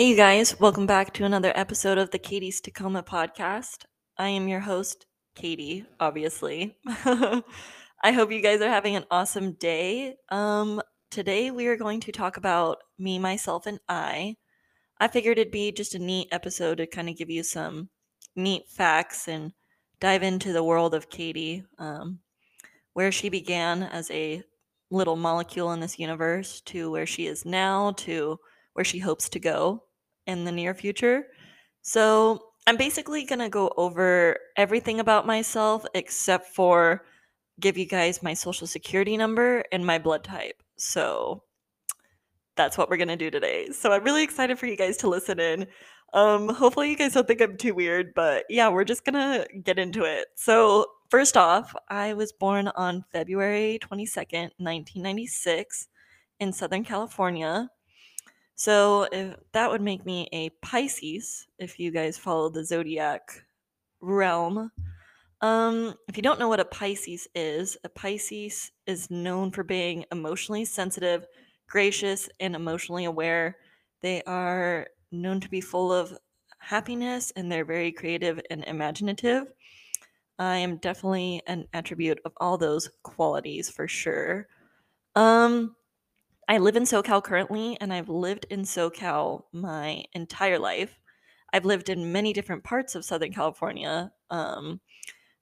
Hey, you guys, welcome back to another episode of the Katie's Tacoma podcast. I am your host, Katie, obviously. I hope you guys are having an awesome day. Um, today we are going to talk about me, myself, and I. I figured it'd be just a neat episode to kind of give you some neat facts and dive into the world of Katie, um, where she began as a little molecule in this universe to where she is now to where she hopes to go in the near future. So, I'm basically going to go over everything about myself except for give you guys my social security number and my blood type. So, that's what we're going to do today. So, I'm really excited for you guys to listen in. Um, hopefully, you guys don't think I'm too weird, but yeah, we're just going to get into it. So, first off, I was born on February 22nd, 1996, in Southern California. So if, that would make me a Pisces if you guys follow the zodiac realm. Um, if you don't know what a Pisces is, a Pisces is known for being emotionally sensitive, gracious, and emotionally aware. They are known to be full of happiness and they're very creative and imaginative. I am definitely an attribute of all those qualities for sure. Um, I live in SoCal currently, and I've lived in SoCal my entire life. I've lived in many different parts of Southern California, um,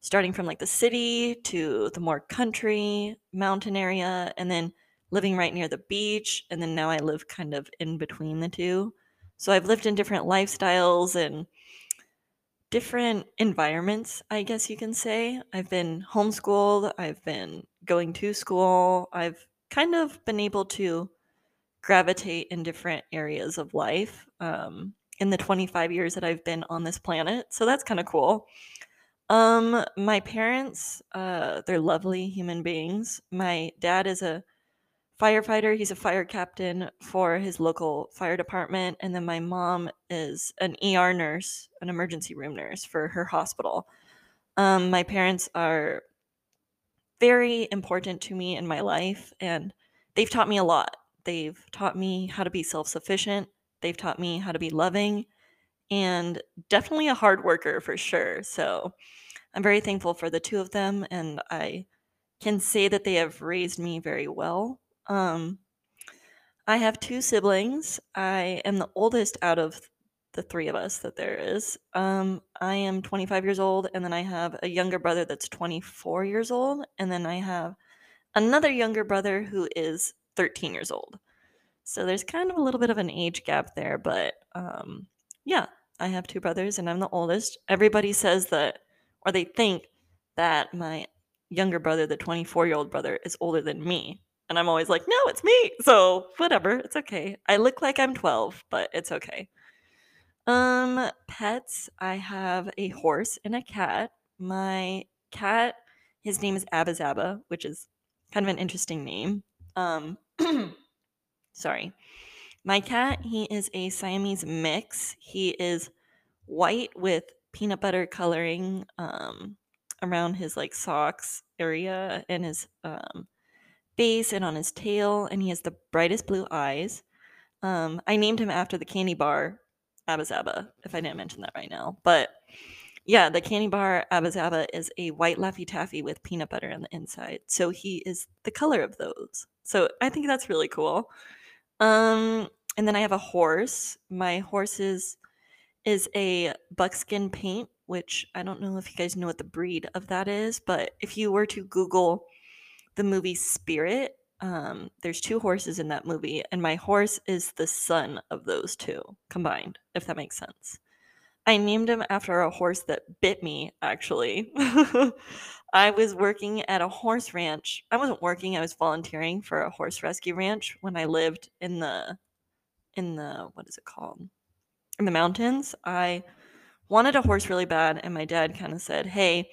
starting from like the city to the more country, mountain area, and then living right near the beach. And then now I live kind of in between the two. So I've lived in different lifestyles and different environments, I guess you can say. I've been homeschooled, I've been going to school, I've kind of been able to gravitate in different areas of life um, in the 25 years that I've been on this planet. So that's kind of cool. Um, my parents, uh, they're lovely human beings. My dad is a firefighter. He's a fire captain for his local fire department. And then my mom is an ER nurse, an emergency room nurse for her hospital. Um, my parents are very important to me in my life and they've taught me a lot. They've taught me how to be self sufficient, they've taught me how to be loving, and definitely a hard worker for sure. So I'm very thankful for the two of them, and I can say that they have raised me very well. Um, I have two siblings. I am the oldest out of the three of us that there is. Um, I am 25 years old, and then I have a younger brother that's 24 years old, and then I have another younger brother who is 13 years old. So there's kind of a little bit of an age gap there, but um, yeah, I have two brothers, and I'm the oldest. Everybody says that, or they think that my younger brother, the 24 year old brother, is older than me. And I'm always like, no, it's me. So whatever, it's okay. I look like I'm 12, but it's okay. Um, pets, I have a horse and a cat. My cat, his name is Abba which is kind of an interesting name. Um, sorry. My cat, he is a Siamese mix. He is white with peanut butter coloring um, around his like socks area and his um, base and on his tail, and he has the brightest blue eyes. Um, I named him after the candy bar Abba Zaba, if I didn't mention that right now. But yeah, the candy bar Abba Zaba is a white Laffy Taffy with peanut butter on the inside. So he is the color of those. So I think that's really cool. Um, and then I have a horse. My horse is, is a buckskin paint, which I don't know if you guys know what the breed of that is, but if you were to Google the movie Spirit, um, there's two horses in that movie, and my horse is the son of those two combined, if that makes sense. I named him after a horse that bit me, actually. I was working at a horse ranch. I wasn't working, I was volunteering for a horse rescue ranch when I lived in the in the what is it called? In the mountains. I wanted a horse really bad and my dad kind of said, "Hey,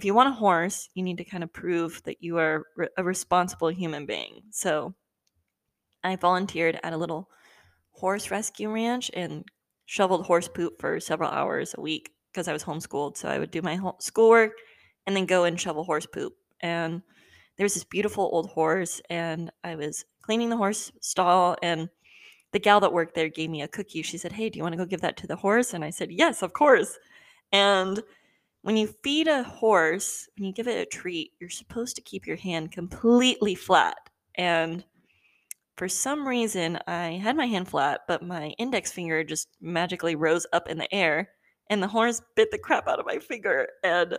if you want a horse, you need to kind of prove that you are a responsible human being. So I volunteered at a little horse rescue ranch and shoveled horse poop for several hours a week because I was homeschooled. So I would do my schoolwork and then go and shovel horse poop. And there was this beautiful old horse, and I was cleaning the horse stall, and the gal that worked there gave me a cookie. She said, Hey, do you want to go give that to the horse? And I said, Yes, of course. And when you feed a horse, when you give it a treat, you're supposed to keep your hand completely flat. And for some reason, I had my hand flat, but my index finger just magically rose up in the air, and the horse bit the crap out of my finger. And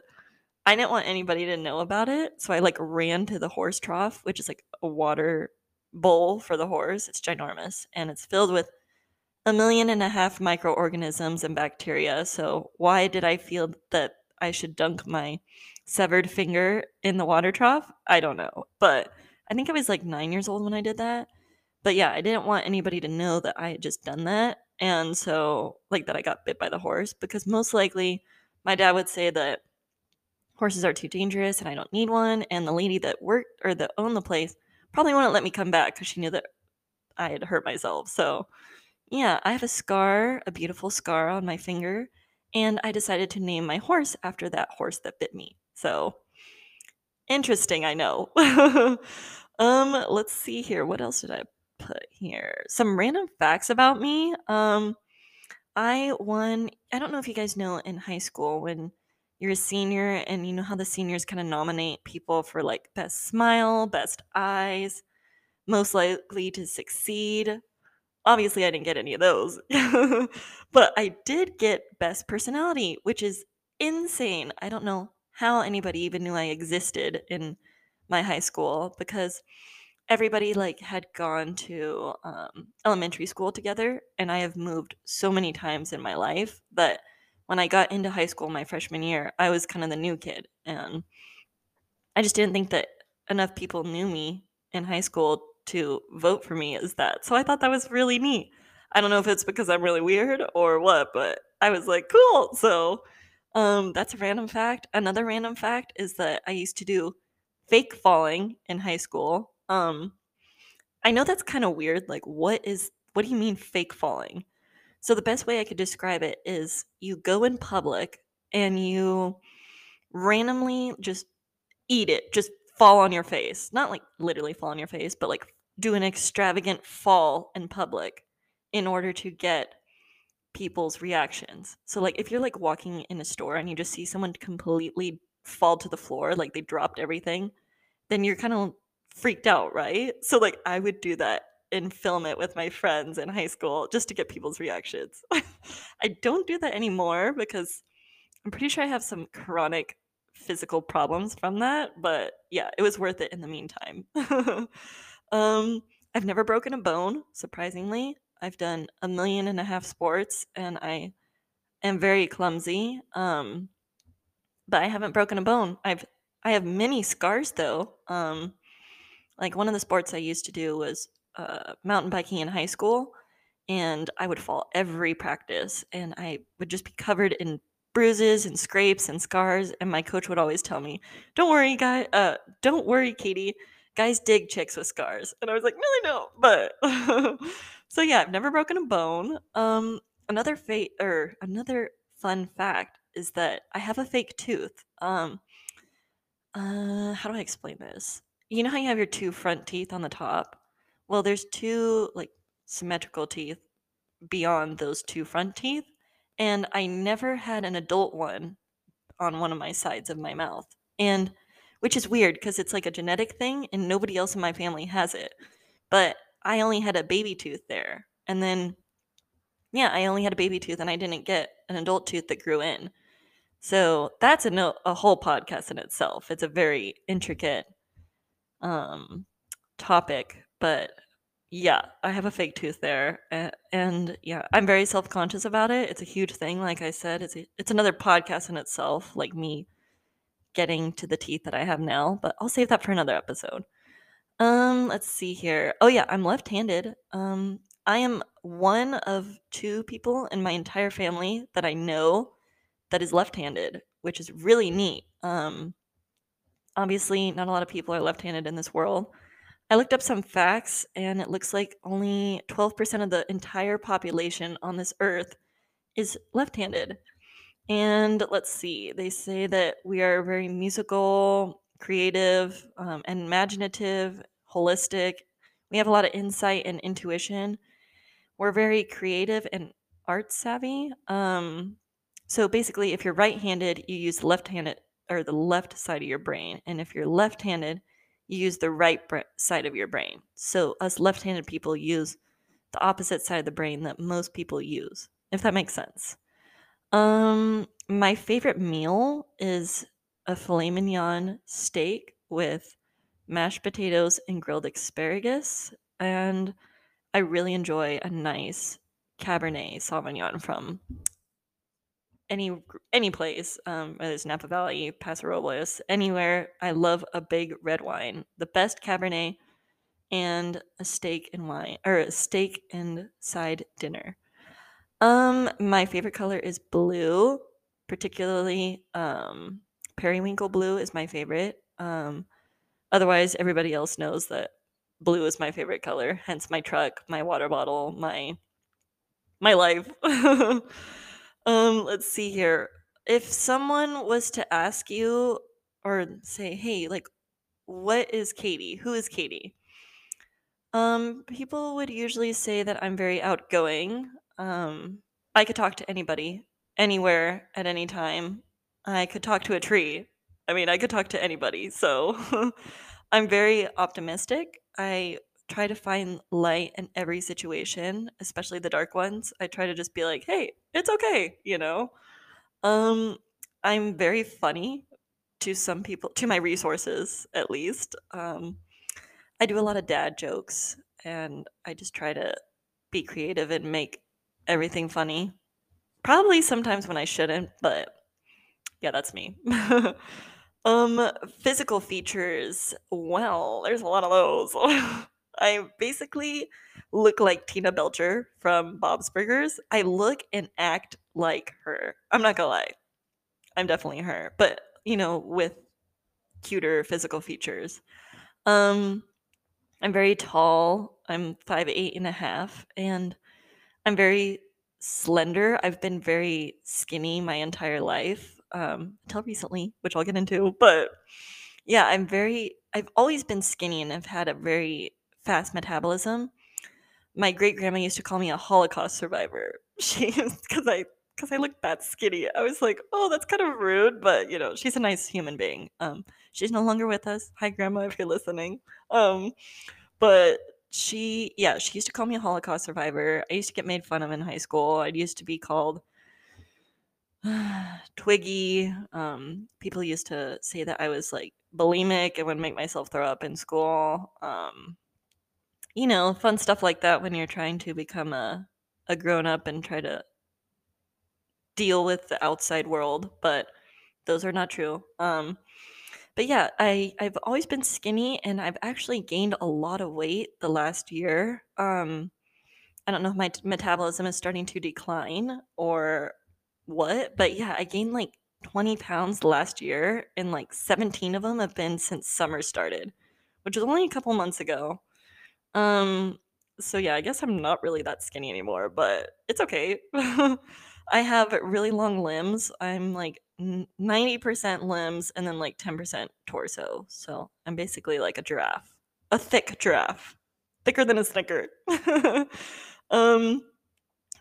I didn't want anybody to know about it. So I like ran to the horse trough, which is like a water bowl for the horse. It's ginormous and it's filled with a million and a half microorganisms and bacteria. So why did I feel that I should dunk my severed finger in the water trough? I don't know. But I think I was like nine years old when I did that. But yeah, I didn't want anybody to know that I had just done that. And so, like, that I got bit by the horse because most likely my dad would say that horses are too dangerous and I don't need one. And the lady that worked or that owned the place probably wouldn't let me come back because she knew that I had hurt myself. So, yeah, I have a scar, a beautiful scar on my finger, and I decided to name my horse after that horse that bit me. So, interesting, I know. um, let's see here. What else did I put here? Some random facts about me. Um, I won, I don't know if you guys know in high school when you're a senior and you know how the seniors kind of nominate people for like best smile, best eyes, most likely to succeed. Obviously, I didn't get any of those, but I did get best personality, which is insane. I don't know how anybody even knew I existed in my high school because everybody like had gone to um, elementary school together and i have moved so many times in my life that when i got into high school my freshman year i was kind of the new kid and i just didn't think that enough people knew me in high school to vote for me as that so i thought that was really neat i don't know if it's because i'm really weird or what but i was like cool so um, that's a random fact another random fact is that i used to do fake falling in high school um, I know that's kind of weird. Like, what is, what do you mean fake falling? So, the best way I could describe it is you go in public and you randomly just eat it, just fall on your face. Not like literally fall on your face, but like do an extravagant fall in public in order to get people's reactions. So, like, if you're like walking in a store and you just see someone completely fall to the floor, like they dropped everything, then you're kind of freaked out, right? So like I would do that and film it with my friends in high school just to get people's reactions. I don't do that anymore because I'm pretty sure I have some chronic physical problems from that, but yeah, it was worth it in the meantime. um I've never broken a bone, surprisingly. I've done a million and a half sports and I am very clumsy. Um but I haven't broken a bone. I've I have many scars though. Um like one of the sports I used to do was uh, mountain biking in high school, and I would fall every practice, and I would just be covered in bruises and scrapes and scars. And my coach would always tell me, "Don't worry, guy. Uh, don't worry, Katie. Guys dig chicks with scars." And I was like, "Really, no." But so yeah, I've never broken a bone. Um, another fate or another fun fact is that I have a fake tooth. Um, uh, how do I explain this? You know how you have your two front teeth on the top? Well, there's two like symmetrical teeth beyond those two front teeth, and I never had an adult one on one of my sides of my mouth. And which is weird because it's like a genetic thing and nobody else in my family has it. But I only had a baby tooth there. And then yeah, I only had a baby tooth and I didn't get an adult tooth that grew in. So that's a no, a whole podcast in itself. It's a very intricate um, topic, but yeah, I have a fake tooth there, and, yeah, I'm very self conscious about it. It's a huge thing, like I said. It's a, it's another podcast in itself, like me getting to the teeth that I have now. But I'll save that for another episode. Um, let's see here. Oh yeah, I'm left-handed. Um, I am one of two people in my entire family that I know that is left-handed, which is really neat. Um, Obviously, not a lot of people are left handed in this world. I looked up some facts, and it looks like only 12% of the entire population on this earth is left handed. And let's see, they say that we are very musical, creative, um, and imaginative, holistic. We have a lot of insight and intuition, we're very creative and art savvy. Um, so basically, if you're right-handed, you use the left-handed or the left side of your brain, and if you're left-handed, you use the right br- side of your brain. So us left-handed people use the opposite side of the brain that most people use, if that makes sense. Um, my favorite meal is a filet mignon steak with mashed potatoes and grilled asparagus, and I really enjoy a nice Cabernet Sauvignon from any any place, um, whether it's Napa Valley, Paso Robles, anywhere. I love a big red wine, the best Cabernet, and a steak and wine or a steak and side dinner. Um, my favorite color is blue, particularly um, periwinkle blue is my favorite. Um, otherwise, everybody else knows that blue is my favorite color. Hence, my truck, my water bottle, my my life. um, let's see here. If someone was to ask you or say, "Hey, like, what is Katie? Who is Katie?" Um, people would usually say that I'm very outgoing. Um, I could talk to anybody, anywhere, at any time. I could talk to a tree. I mean, I could talk to anybody. So I'm very optimistic. I try to find light in every situation, especially the dark ones. I try to just be like, "Hey, it's okay," you know? Um, I'm very funny to some people, to my resources at least. Um, I do a lot of dad jokes and I just try to be creative and make everything funny. Probably sometimes when I shouldn't, but yeah, that's me. um, physical features. Well, there's a lot of those. I basically look like Tina Belcher from Bob's Burgers. I look and act like her. I'm not gonna lie. I'm definitely her, but you know, with cuter physical features. Um, I'm very tall. I'm five eight and a half, and I'm very slender. I've been very skinny my entire life um, until recently, which I'll get into. But yeah, I'm very. I've always been skinny, and I've had a very fast metabolism. My great grandma used to call me a Holocaust survivor. She because I because I looked that skinny. I was like, oh, that's kind of rude, but you know, she's a nice human being. Um, she's no longer with us. Hi, grandma, if you're listening. Um, but she, yeah, she used to call me a Holocaust survivor. I used to get made fun of in high school. I used to be called Twiggy. Um, people used to say that I was like bulimic and would make myself throw up in school. Um, you know, fun stuff like that when you're trying to become a a grown up and try to deal with the outside world, but those are not true. Um, but yeah, I I've always been skinny and I've actually gained a lot of weight the last year. Um, I don't know if my t- metabolism is starting to decline or what, but yeah, I gained like 20 pounds last year and like 17 of them have been since summer started, which was only a couple months ago. Um, so yeah, I guess I'm not really that skinny anymore, but it's okay. I have really long limbs. I'm like 90% limbs and then like 10% torso. So I'm basically like a giraffe, a thick giraffe, thicker than a snicker. um,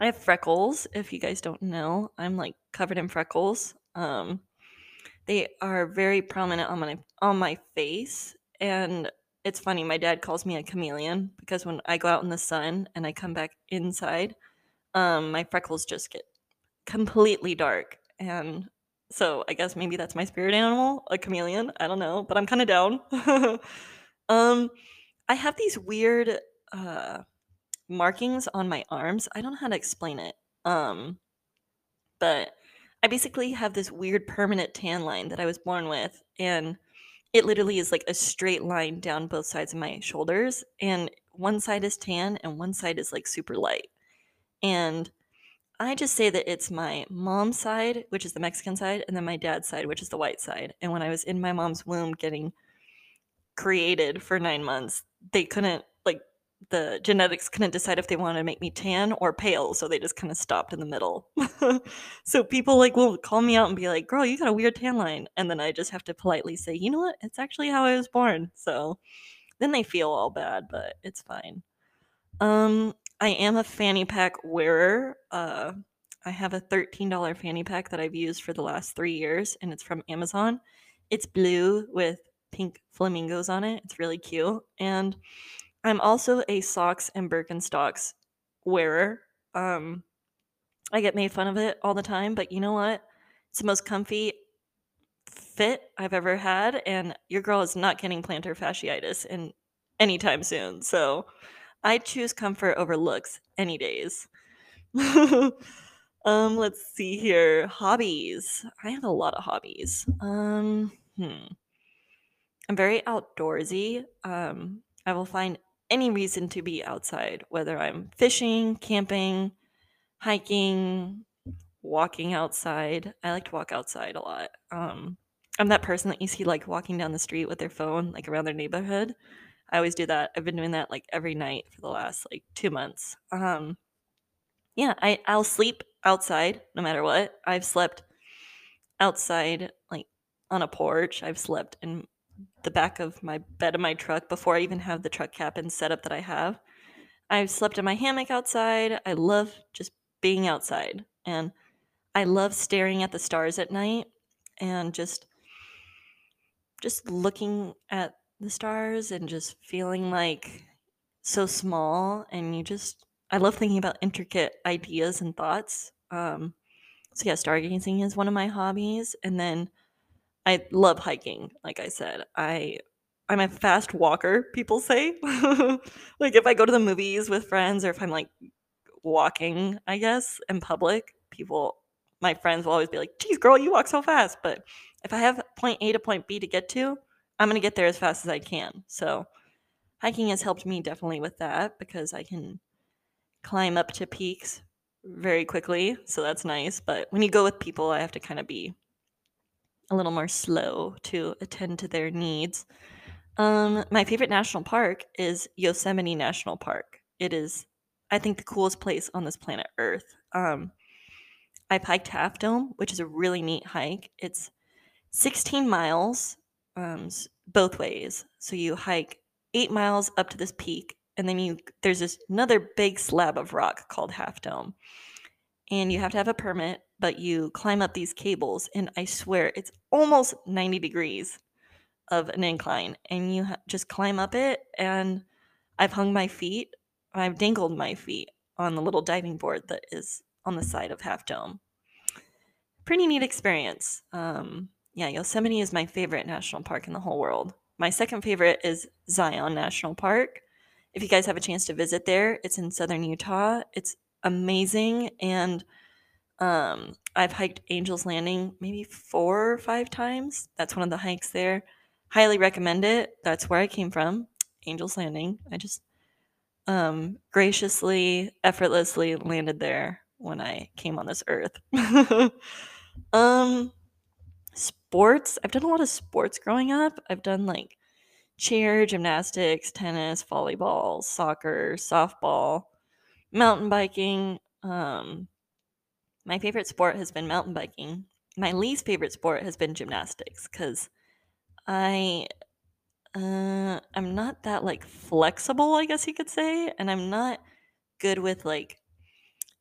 I have freckles. If you guys don't know, I'm like covered in freckles. Um, they are very prominent on my on my face, and it's funny. My dad calls me a chameleon because when I go out in the sun and I come back inside, um, my freckles just get completely dark. And so I guess maybe that's my spirit animal, a chameleon. I don't know, but I'm kind of down. um, I have these weird uh, markings on my arms. I don't know how to explain it. Um, but I basically have this weird permanent tan line that I was born with, and it literally is like a straight line down both sides of my shoulders, and one side is tan and one side is like super light. And I just say that it's my mom's side, which is the Mexican side, and then my dad's side, which is the white side. And when I was in my mom's womb getting created for nine months, they couldn't, the genetics couldn't decide if they wanted to make me tan or pale. So they just kind of stopped in the middle. so people, like, will call me out and be like, girl, you got a weird tan line. And then I just have to politely say, you know what? It's actually how I was born. So then they feel all bad, but it's fine. Um, I am a fanny pack wearer. Uh, I have a $13 fanny pack that I've used for the last three years, and it's from Amazon. It's blue with pink flamingos on it. It's really cute. And I'm also a socks and Birkenstocks wearer. Um, I get made fun of it all the time, but you know what? It's the most comfy fit I've ever had, and your girl is not getting plantar fasciitis in anytime soon. So I choose comfort over looks any days. um, let's see here. Hobbies. I have a lot of hobbies. Um, hmm. I'm very outdoorsy. Um, I will find any reason to be outside, whether I'm fishing, camping, hiking, walking outside. I like to walk outside a lot. Um, I'm that person that you see like walking down the street with their phone, like around their neighborhood. I always do that. I've been doing that like every night for the last like two months. Um, yeah, I I'll sleep outside no matter what. I've slept outside like on a porch. I've slept in the back of my bed of my truck before I even have the truck cabin set up that I have. I've slept in my hammock outside. I love just being outside and I love staring at the stars at night and just just looking at the stars and just feeling like so small and you just I love thinking about intricate ideas and thoughts. Um, so yeah, stargazing is one of my hobbies, and then I love hiking. Like I said, I I'm a fast walker. People say, like if I go to the movies with friends or if I'm like walking, I guess in public, people, my friends will always be like, "Geez, girl, you walk so fast." But if I have point A to point B to get to, I'm gonna get there as fast as I can. So hiking has helped me definitely with that because I can climb up to peaks very quickly, so that's nice. But when you go with people, I have to kind of be a little more slow to attend to their needs. Um, my favorite national park is Yosemite National Park. It is, I think, the coolest place on this planet Earth. Um, I've hiked Half Dome, which is a really neat hike. It's 16 miles um, both ways. So you hike eight miles up to this peak, and then you there's this another big slab of rock called Half Dome, and you have to have a permit. But you climb up these cables, and I swear it's almost 90 degrees of an incline, and you just climb up it. And I've hung my feet, I've dangled my feet on the little diving board that is on the side of Half Dome. Pretty neat experience. Um, yeah, Yosemite is my favorite national park in the whole world. My second favorite is Zion National Park. If you guys have a chance to visit there, it's in southern Utah. It's amazing and um, I've hiked Angel's Landing maybe four or five times. That's one of the hikes there. Highly recommend it. That's where I came from, Angel's Landing. I just um, graciously, effortlessly landed there when I came on this earth. um, sports. I've done a lot of sports growing up. I've done like cheer, gymnastics, tennis, volleyball, soccer, softball, mountain biking. Um, my favorite sport has been mountain biking. My least favorite sport has been gymnastics because I uh, I'm not that like flexible, I guess you could say, and I'm not good with like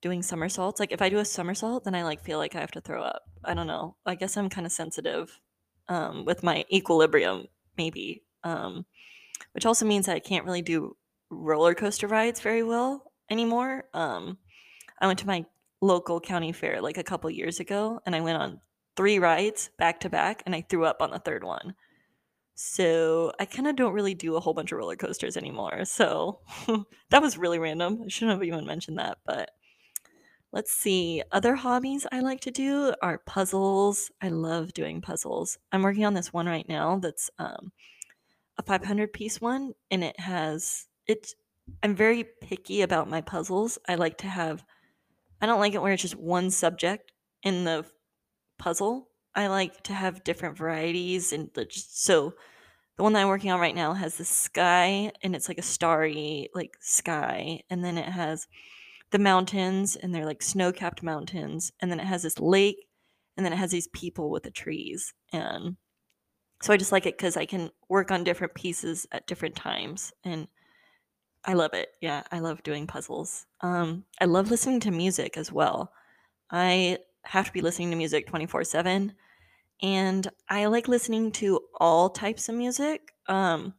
doing somersaults. Like if I do a somersault, then I like feel like I have to throw up. I don't know. I guess I'm kind of sensitive um, with my equilibrium, maybe. Um, which also means that I can't really do roller coaster rides very well anymore. Um, I went to my local county fair like a couple years ago, and I went on three rides back to back, and I threw up on the third one. So I kind of don't really do a whole bunch of roller coasters anymore. So that was really random. I shouldn't have even mentioned that, but Let's see. Other hobbies I like to do are puzzles. I love doing puzzles. I'm working on this one right now that's um, a 500 piece one, and it has it's. I'm very picky about my puzzles. I like to have. I don't like it where it's just one subject in the puzzle. I like to have different varieties, and the, so the one that I'm working on right now has the sky, and it's like a starry like sky, and then it has the mountains and they're like snow capped mountains. And then it has this lake and then it has these people with the trees. And so I just like it because I can work on different pieces at different times. And I love it. Yeah, I love doing puzzles. Um, I love listening to music as well. I have to be listening to music 24/7 and I like listening to all types of music, um,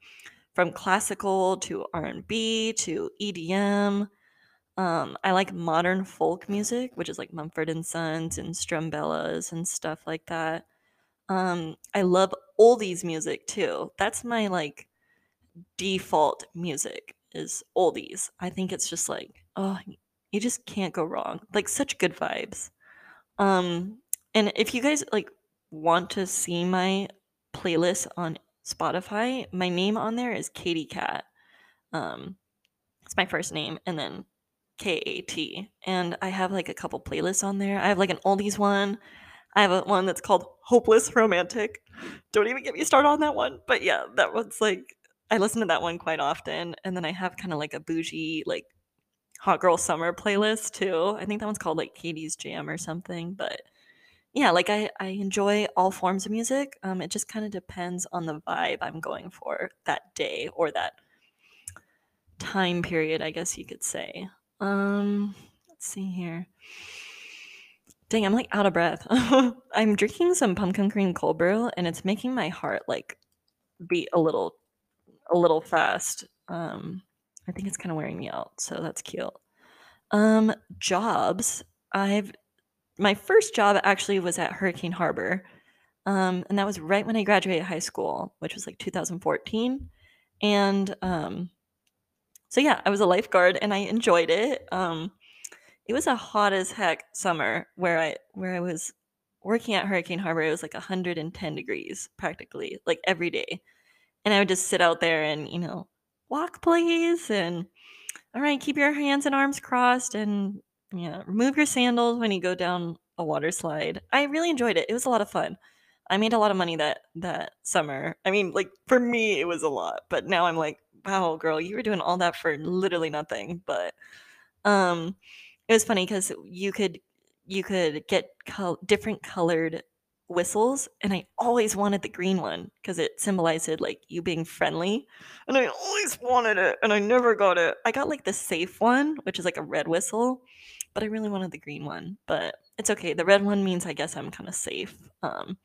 from classical to R&B to EDM. Um, I like modern folk music, which is like Mumford and Sons and Strumbellas and stuff like that. Um, I love oldies music too. That's my like default music is oldies. I think it's just like, oh, you just can't go wrong. Like such good vibes. Um, and if you guys like want to see my playlist on Spotify, my name on there is Katie Cat. Um, it's my first name and then K A T. And I have like a couple playlists on there. I have like an oldies one. I have a one that's called Hopeless Romantic. Don't even get me started on that one. But yeah, that one's like I listen to that one quite often. And then I have kind of like a bougie, like hot girl summer playlist too. I think that one's called like Katie's Jam or something. But yeah, like I, I enjoy all forms of music. Um, it just kind of depends on the vibe I'm going for that day or that time period, I guess you could say. Um, let's see here. Dang, I'm like out of breath. I'm drinking some pumpkin cream cold brew and it's making my heart like beat a little a little fast. Um, I think it's kind of wearing me out, so that's cute. Um, jobs. I've my first job actually was at Hurricane Harbor. Um, and that was right when I graduated high school, which was like 2014. And um, so yeah, I was a lifeguard and I enjoyed it. Um, it was a hot as heck summer where I where I was working at Hurricane Harbor. It was like 110 degrees practically, like every day. And I would just sit out there and, you know, walk please and all right, keep your hands and arms crossed and yeah, remove your sandals when you go down a water slide. I really enjoyed it. It was a lot of fun. I made a lot of money that that summer. I mean, like for me it was a lot, but now I'm like, wow, girl, you were doing all that for literally nothing. But um it was funny cuz you could you could get col- different colored whistles and I always wanted the green one cuz it symbolized like you being friendly. And I always wanted it and I never got it. I got like the safe one, which is like a red whistle but I really wanted the green one. But it's okay. The red one means I guess I'm kind of safe. Um,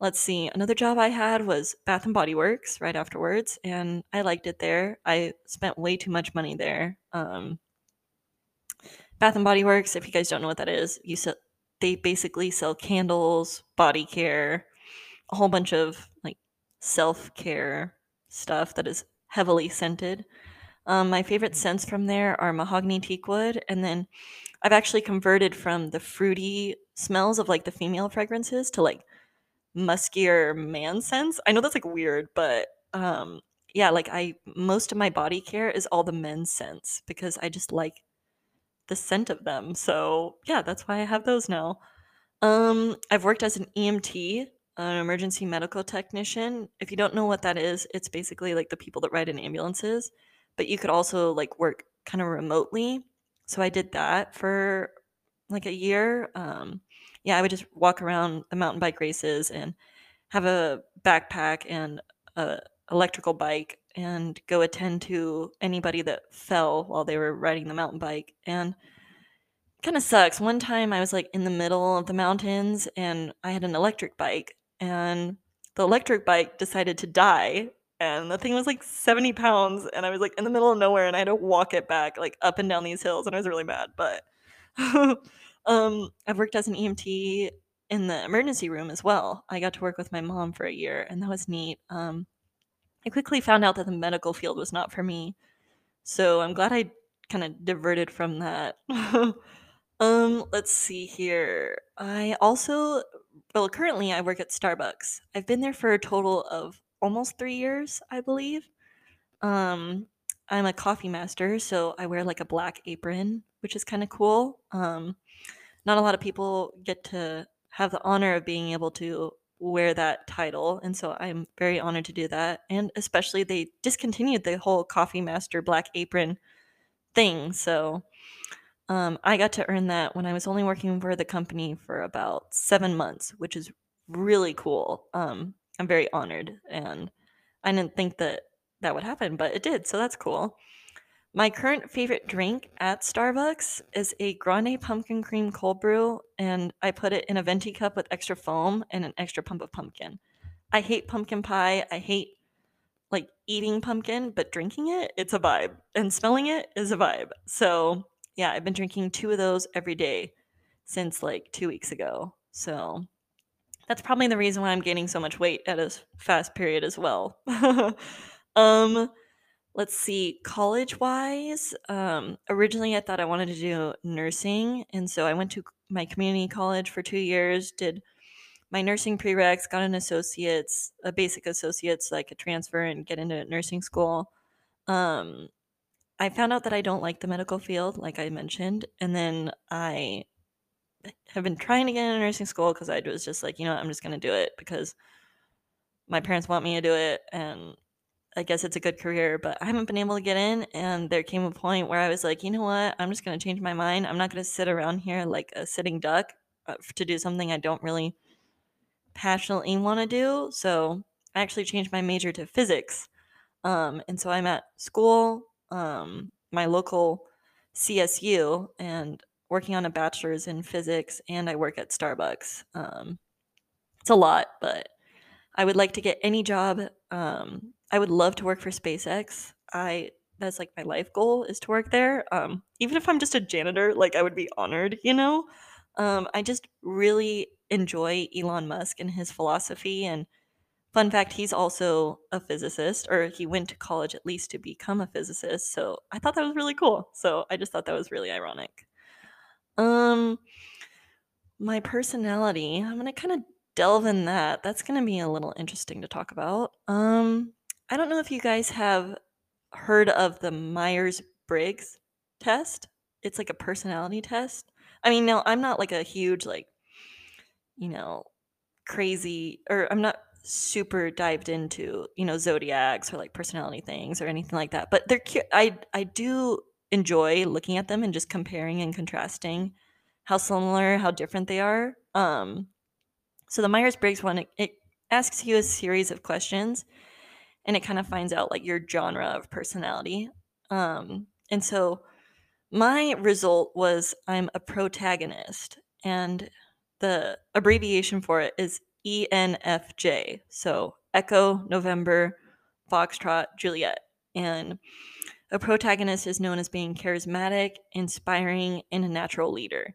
let's see. Another job I had was Bath and Body Works right afterwards, and I liked it there. I spent way too much money there. Um, Bath and Body Works, if you guys don't know what that is, you they basically sell candles, body care, a whole bunch of like self care stuff that is heavily scented. Um, my favorite scents from there are mahogany teakwood, and then I've actually converted from the fruity smells of like the female fragrances to like muskier man scents. I know that's like weird, but um, yeah, like I most of my body care is all the men's scents because I just like the scent of them. So yeah, that's why I have those now. Um, I've worked as an EMT, an emergency medical technician. If you don't know what that is, it's basically like the people that ride in ambulances but you could also like work kind of remotely. So I did that for like a year. Um, yeah, I would just walk around the mountain bike races and have a backpack and a electrical bike and go attend to anybody that fell while they were riding the mountain bike and kind of sucks. One time i was like in the middle of the mountains and i had an electric bike and the electric bike decided to die and the thing was like 70 pounds and i was like in the middle of nowhere and i had to walk it back like up and down these hills and i was really mad but um i've worked as an emt in the emergency room as well. I got to work with my mom for a year and that was neat. Um i quickly found out that the medical field was not for me so i'm glad i kind of diverted from that um let's see here i also well currently i work at starbucks i've been there for a total of almost three years, I believe. Um, I'm a coffee master, so I wear like a black apron, which is kind of cool. Um, not a lot of people get to have the honor of being able to wear that title, and so I'm very honored to do that. And especially they discontinued the whole coffee master black apron thing, so um, I got to earn that when I was only working for the company for about seven months, which is really cool. Um, I'm very honored, and I didn't think that that would happen, but it did, so that's cool. My current favorite drink at Starbucks is a grande pumpkin cream cold brew, and I put it in a venti cup with extra foam and an extra pump of pumpkin. I hate pumpkin pie. I hate like eating pumpkin, but drinking it, it's a vibe. And smelling it is a vibe. So, yeah, I've been drinking two of those every day since like two weeks ago. So, that's probably the reason why I'm gaining so much weight at a fast period as well. um, let's see, college wise, um, originally I thought I wanted to do nursing. And so I went to my community college for two years, did my nursing prereqs, got an associate's, a basic associate's, so I could transfer and get into nursing school. Um, I found out that I don't like the medical field, like I mentioned, and then I have been trying to get into nursing school because I was just like, you know, what, I'm just going to do it because my parents want me to do it, and I guess it's a good career, but I haven't been able to get in. And there came a point where I was like, you know what? I'm just going to change my mind. I'm not going to sit around here like a sitting duck uh, to do something I don't really passionately want to do. So I actually changed my major to physics. Um, and so I'm at school, um, my local CSU, and working on a bachelor's in physics, and I work at Starbucks. Um, it's a lot, but I would like to get any job. Um, I would love to work for SpaceX. I that's like my life goal is to work there. Um, even if I'm just a janitor, like I would be honored, you know. Um, I just really enjoy Elon Musk and his philosophy. And fun fact, he's also a physicist, or he went to college at least to become a physicist. So I thought that was really cool. So I just thought that was really ironic. Um, my personality, I'm gonna kind of delve in that. That's gonna be a little interesting to talk about. Um, I don't know if you guys have heard of the Myers Briggs test. It's like a personality test. I mean, no, I'm not like a huge like, you know, crazy or I'm not super dived into, you know, zodiacs or like personality things or anything like that. But they're cute. I I do enjoy looking at them and just comparing and contrasting how similar, how different they are. Um so the Myers-Briggs one it, it asks you a series of questions and it kind of finds out like your genre of personality. Um and so my result was I'm a protagonist, and the abbreviation for it is ENFJ. So Echo, November, Foxtrot, Juliet. And a protagonist is known as being charismatic, inspiring, and a natural leader.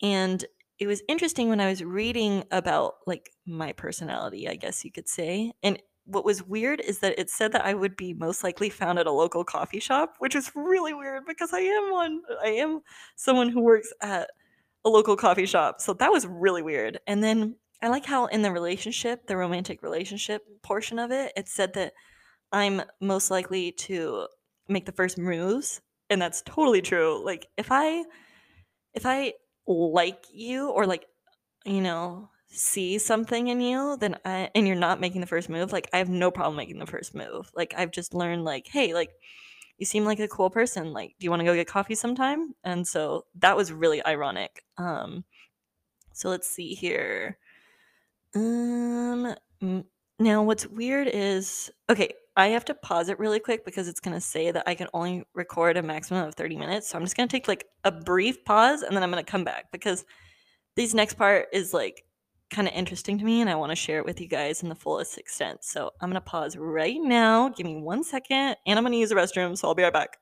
And it was interesting when I was reading about like my personality, I guess you could say. And what was weird is that it said that I would be most likely found at a local coffee shop, which is really weird because I am one. I am someone who works at a local coffee shop. So that was really weird. And then I like how in the relationship, the romantic relationship portion of it, it said that I'm most likely to make the first moves, and that's totally true. Like if I if I like you or like you know see something in you, then I and you're not making the first move, like I have no problem making the first move. Like I've just learned like, hey, like you seem like a cool person. Like, do you want to go get coffee sometime? And so that was really ironic. Um so let's see here. Um now what's weird is okay, I have to pause it really quick because it's going to say that I can only record a maximum of 30 minutes. So I'm just going to take like a brief pause and then I'm going to come back because these next part is like kind of interesting to me and I want to share it with you guys in the fullest extent. So I'm going to pause right now. Give me one second and I'm going to use the restroom. So I'll be right back.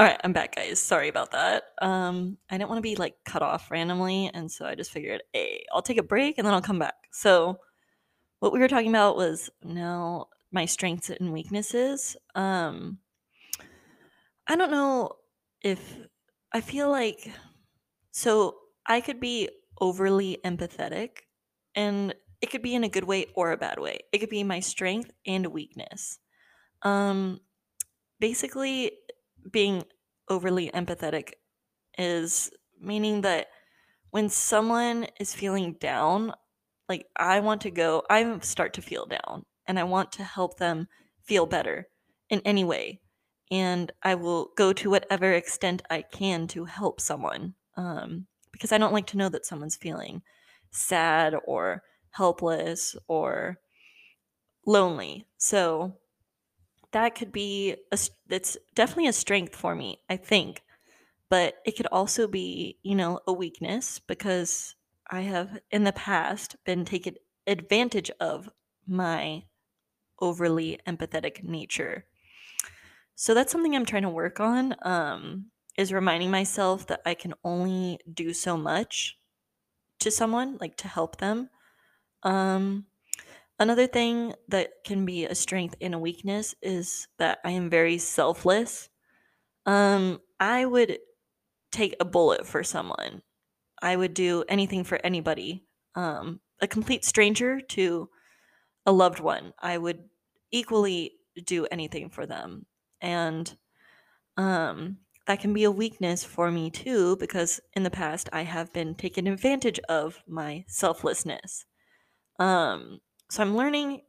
All right, I'm back, guys. Sorry about that. Um, I didn't want to be like cut off randomly, and so I just figured, hey, I'll take a break and then I'll come back. So, what we were talking about was now my strengths and weaknesses. Um, I don't know if I feel like so I could be overly empathetic, and it could be in a good way or a bad way. It could be my strength and weakness. Um, basically, being overly empathetic is meaning that when someone is feeling down, like I want to go, I start to feel down and I want to help them feel better in any way. And I will go to whatever extent I can to help someone um, because I don't like to know that someone's feeling sad or helpless or lonely. So that could be a it's definitely a strength for me, I think. But it could also be, you know, a weakness because I have in the past been taken advantage of my overly empathetic nature. So that's something I'm trying to work on um is reminding myself that I can only do so much to someone, like to help them. Um Another thing that can be a strength and a weakness is that I am very selfless. Um, I would take a bullet for someone. I would do anything for anybody. Um, a complete stranger to a loved one. I would equally do anything for them. And um, that can be a weakness for me too, because in the past I have been taken advantage of my selflessness. Um, so I'm learning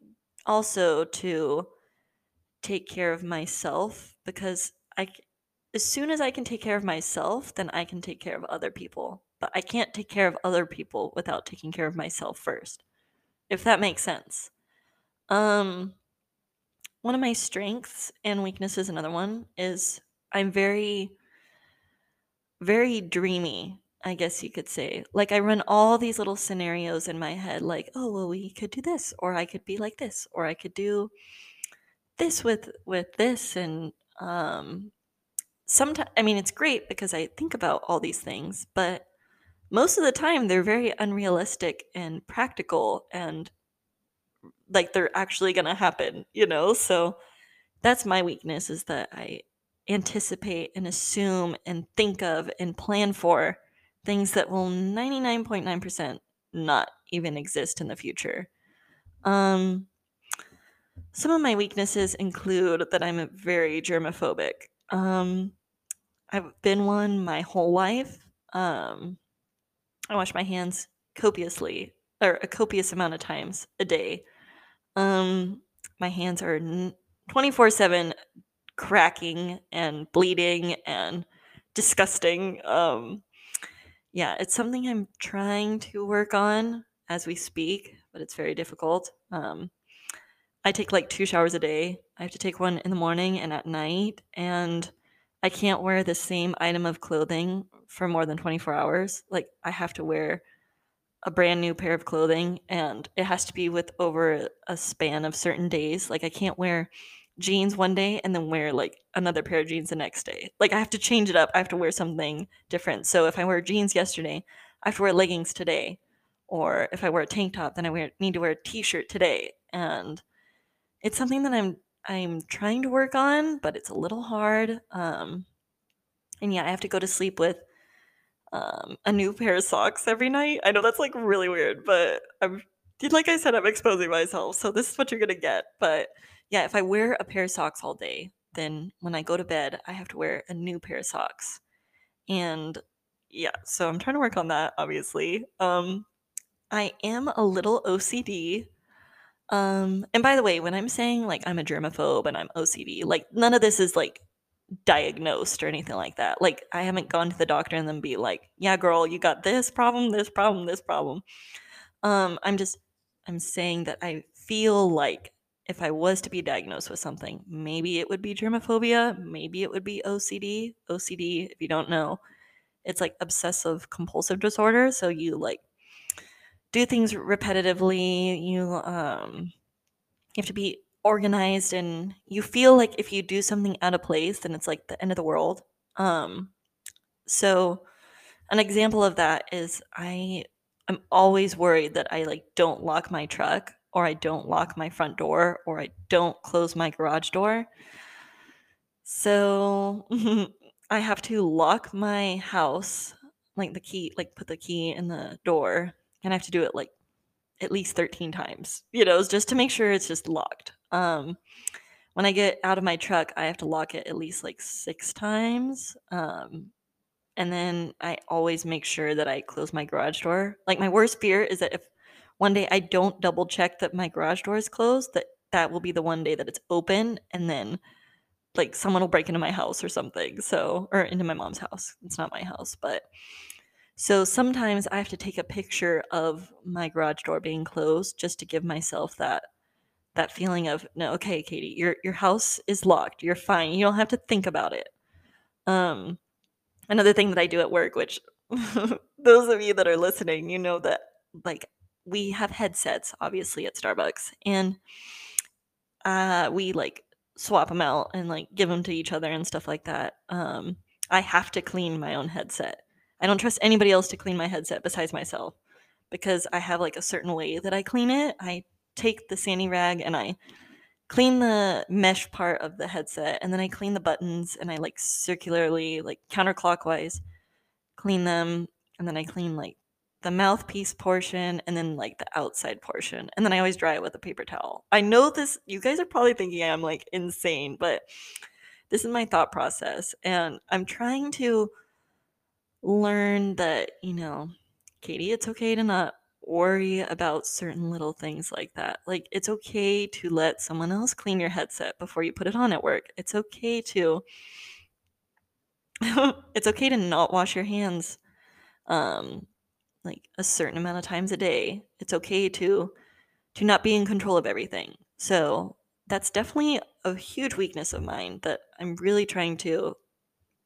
also to take care of myself because I as soon as I can take care of myself, then I can take care of other people. But I can't take care of other people without taking care of myself first. If that makes sense. Um one of my strengths and weaknesses another one is I'm very very dreamy I guess you could say. Like I run all these little scenarios in my head like, "Oh, well we could do this or I could be like this or I could do this with with this and um sometimes I mean it's great because I think about all these things, but most of the time they're very unrealistic and practical and like they're actually to happen, you know? So that's my weakness is that I anticipate and assume and think of and plan for things that will 99.9% not even exist in the future. Um, some of my weaknesses include that I'm very germophobic. Um, I've been one my whole life. Um, I wash my hands copiously or a copious amount of times a day. Um, my hands are 24 7 cracking and bleeding and disgusting. Um, yeah, it's something I'm trying to work on as we speak, but it's very difficult. Um, I take like two showers a day. I have to take one in the morning and at night, and I can't wear the same item of clothing for more than 24 hours. Like, I have to wear a brand new pair of clothing, and it has to be with over a span of certain days. Like, I can't wear jeans one day and then wear like another pair of jeans the next day. Like I have to change it up. I have to wear something different. So if I wear jeans yesterday, I have to wear leggings today. Or if I wear a tank top, then I wear, need to wear a t-shirt today. And it's something that I'm I'm trying to work on, but it's a little hard. Um, and yeah, I have to go to sleep with um, a new pair of socks every night. I know that's like really weird, but I'm like I said, I'm exposing myself, so this is what you're gonna get. But yeah, if I wear a pair of socks all day, then when I go to bed, I have to wear a new pair of socks. And yeah, so I'm trying to work on that, obviously. Um, I am a little OCD. Um, and by the way, when I'm saying like I'm a germaphobe and I'm OCD, like none of this is like diagnosed or anything like that. Like I haven't gone to the doctor and then be like, "Yeah, girl, you got this problem, this problem, this problem." Um, I'm just I'm saying that I feel like if I was to be diagnosed with something, maybe it would be germophobia, maybe it would be OCD. OCD, if you don't know, it's like obsessive compulsive disorder. So you like do things repetitively, you um you have to be organized and you feel like if you do something out of place, then it's like the end of the world. Um so an example of that is I I'm always worried that I like don't lock my truck or I don't lock my front door or I don't close my garage door. So I have to lock my house, like the key, like put the key in the door, and I have to do it like at least 13 times, you know, just to make sure it's just locked. Um, when I get out of my truck, I have to lock it at least like six times. Um, and then I always make sure that I close my garage door. Like my worst fear is that if one day I don't double check that my garage door is closed, that that will be the one day that it's open and then like someone will break into my house or something. So, or into my mom's house. It's not my house, but so sometimes I have to take a picture of my garage door being closed just to give myself that that feeling of no, okay, Katie, your your house is locked. You're fine. You don't have to think about it. Um, another thing that I do at work, which those of you that are listening, you know that like we have headsets obviously at Starbucks and uh we like swap them out and like give them to each other and stuff like that. Um I have to clean my own headset. I don't trust anybody else to clean my headset besides myself because I have like a certain way that I clean it. I take the sandy rag and I clean the mesh part of the headset and then I clean the buttons and I like circularly like counterclockwise clean them and then I clean like the mouthpiece portion and then like the outside portion and then I always dry it with a paper towel. I know this you guys are probably thinking I'm like insane, but this is my thought process and I'm trying to learn that, you know, Katie, it's okay to not worry about certain little things like that. Like, it's okay to let someone else clean your headset before you put it on at work. It's okay to it's okay to not wash your hands um like a certain amount of times a day. It's okay to to not be in control of everything. So, that's definitely a huge weakness of mine that I'm really trying to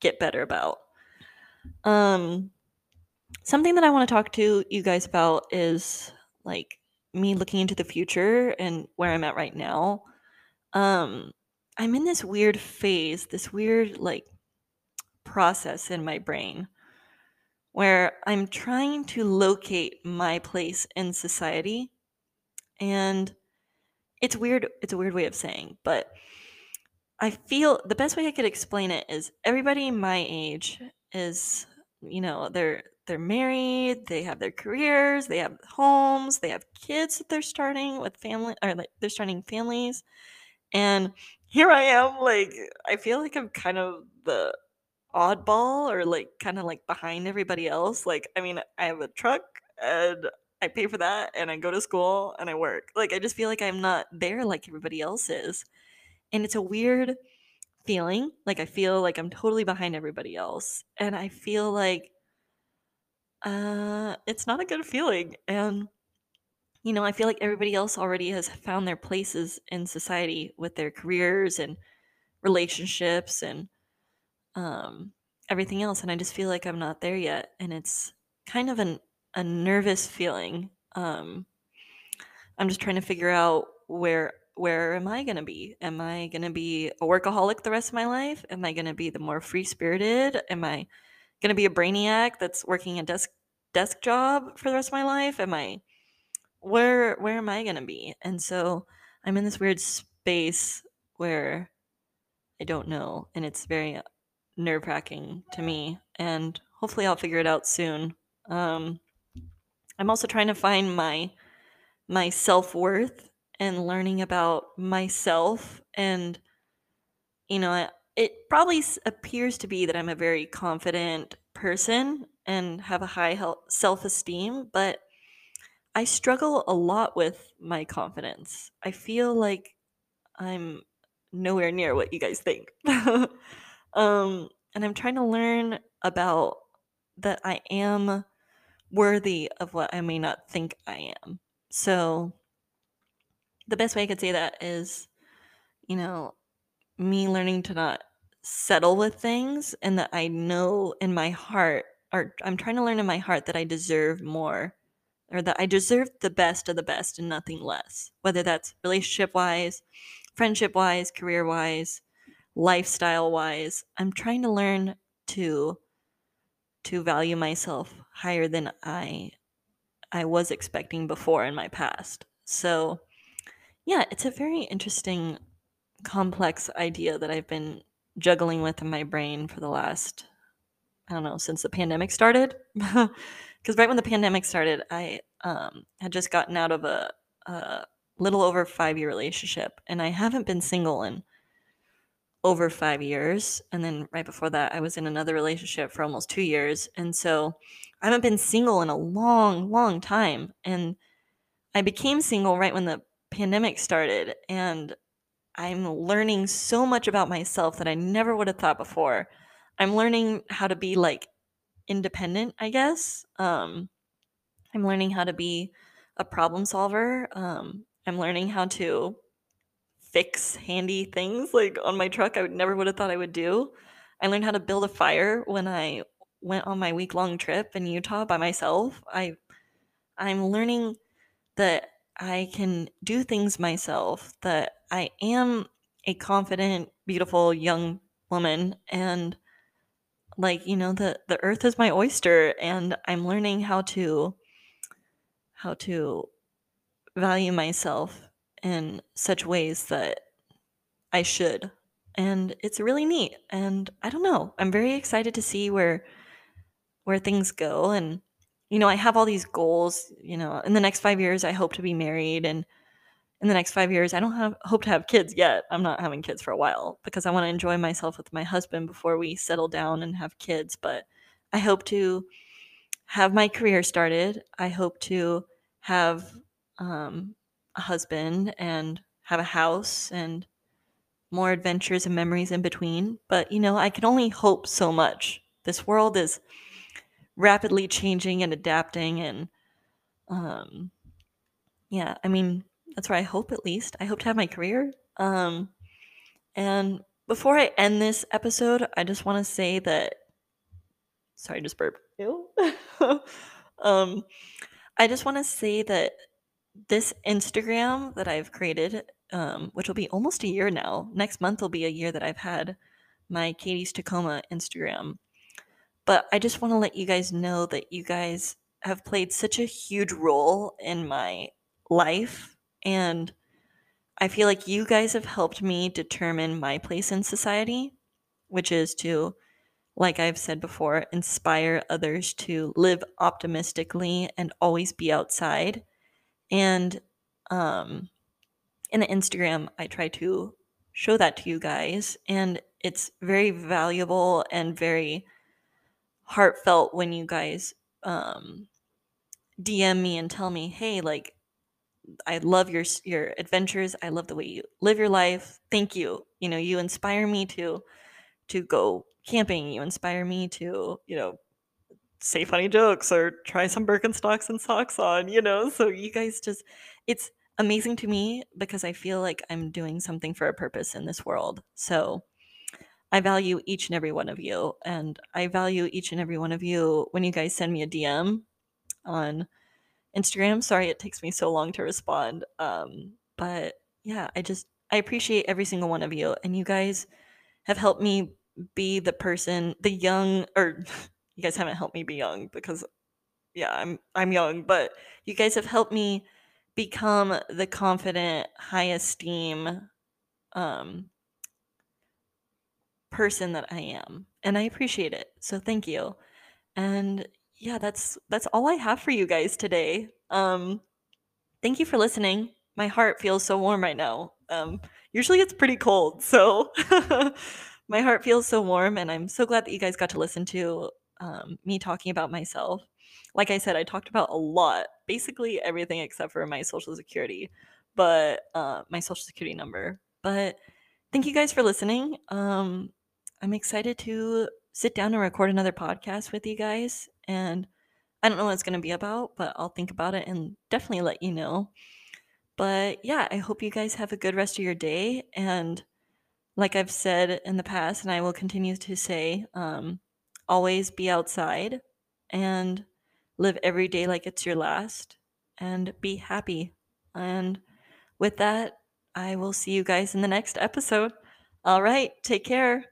get better about. Um something that I want to talk to you guys about is like me looking into the future and where I'm at right now. Um, I'm in this weird phase, this weird like process in my brain where I'm trying to locate my place in society. And it's weird, it's a weird way of saying, but I feel the best way I could explain it is everybody my age is, you know, they're they're married, they have their careers, they have homes, they have kids that they're starting with family or like they're starting families. And here I am, like I feel like I'm kind of the oddball or like kind of like behind everybody else. Like, I mean, I have a truck and I pay for that and I go to school and I work. Like, I just feel like I'm not there like everybody else is. And it's a weird feeling. Like, I feel like I'm totally behind everybody else. And I feel like uh, it's not a good feeling. And, you know, I feel like everybody else already has found their places in society with their careers and relationships and um, everything else. And I just feel like I'm not there yet. And it's kind of an, a nervous feeling. Um, I'm just trying to figure out where where am I going to be? Am I going to be a workaholic the rest of my life? Am I going to be the more free spirited? Am I going to be a brainiac that's working a desk desk job for the rest of my life? Am I where where am I going to be? And so I'm in this weird space where I don't know and it's very nerve-wracking to me and hopefully I'll figure it out soon. Um I'm also trying to find my my self-worth and learning about myself and you know it probably appears to be that I'm a very confident person and have a high self esteem, but I struggle a lot with my confidence. I feel like I'm nowhere near what you guys think. um, and I'm trying to learn about that I am worthy of what I may not think I am. So, the best way I could say that is, you know, me learning to not settle with things and that I know in my heart or I'm trying to learn in my heart that I deserve more or that I deserve the best of the best and nothing less. Whether that's relationship wise, friendship wise, career wise, lifestyle wise. I'm trying to learn to to value myself higher than I I was expecting before in my past. So, yeah, it's a very interesting complex idea that I've been juggling with in my brain for the last, I don't know, since the pandemic started. Because right when the pandemic started, I um, had just gotten out of a, a little over five year relationship, and I haven't been single in over five years. And then right before that, I was in another relationship for almost two years. And so I haven't been single in a long, long time. And I became single right when the pandemic started. And I'm learning so much about myself that I never would have thought before. I'm learning how to be like independent, I guess. Um, I'm learning how to be a problem solver. Um, I'm learning how to fix handy things like on my truck I would never would have thought I would do. I learned how to build a fire when I went on my week long trip in Utah by myself. I I'm learning that I can do things myself, that I am a confident, beautiful young woman and like, you know, the the earth is my oyster and I'm learning how to how to value myself in such ways that I should. And it's really neat. And I don't know. I'm very excited to see where where things go and you know, I have all these goals, you know, in the next 5 years I hope to be married and in the next 5 years I don't have hope to have kids yet. I'm not having kids for a while because I want to enjoy myself with my husband before we settle down and have kids, but I hope to have my career started. I hope to have um, a husband and have a house and more adventures and memories in between. But, you know, I can only hope so much. This world is rapidly changing and adapting and um yeah, I mean, that's where I hope at least. I hope to have my career. Um and before I end this episode, I just want to say that sorry, just burp. Ew. um I just want to say that this Instagram that I've created, um, which will be almost a year now. Next month will be a year that I've had my Katie's Tacoma Instagram. But I just want to let you guys know that you guys have played such a huge role in my life. And I feel like you guys have helped me determine my place in society, which is to, like I've said before, inspire others to live optimistically and always be outside. And um, in the Instagram, I try to show that to you guys. And it's very valuable and very heartfelt when you guys um, DM me and tell me, "Hey, like I love your your adventures. I love the way you live your life. Thank you. You know, you inspire me to to go camping. You inspire me to, you know, say funny jokes or try some Birkenstocks and socks on, you know? So you guys just it's amazing to me because I feel like I'm doing something for a purpose in this world. So I value each and every one of you. And I value each and every one of you when you guys send me a DM on Instagram. Sorry it takes me so long to respond. Um, but yeah, I just, I appreciate every single one of you. And you guys have helped me be the person, the young, or you guys haven't helped me be young because yeah, I'm I'm young, but you guys have helped me become the confident, high esteem um person that I am. And I appreciate it. So thank you. And yeah, that's that's all I have for you guys today. Um thank you for listening. My heart feels so warm right now. Um usually it's pretty cold. So my heart feels so warm and I'm so glad that you guys got to listen to um, me talking about myself. Like I said, I talked about a lot, basically everything except for my social security, but uh, my social security number. But thank you guys for listening. Um, I'm excited to sit down and record another podcast with you guys. And I don't know what it's going to be about, but I'll think about it and definitely let you know. But yeah, I hope you guys have a good rest of your day. And like I've said in the past, and I will continue to say, um, always be outside and live every day like it's your last and be happy. And with that, I will see you guys in the next episode. All right, take care.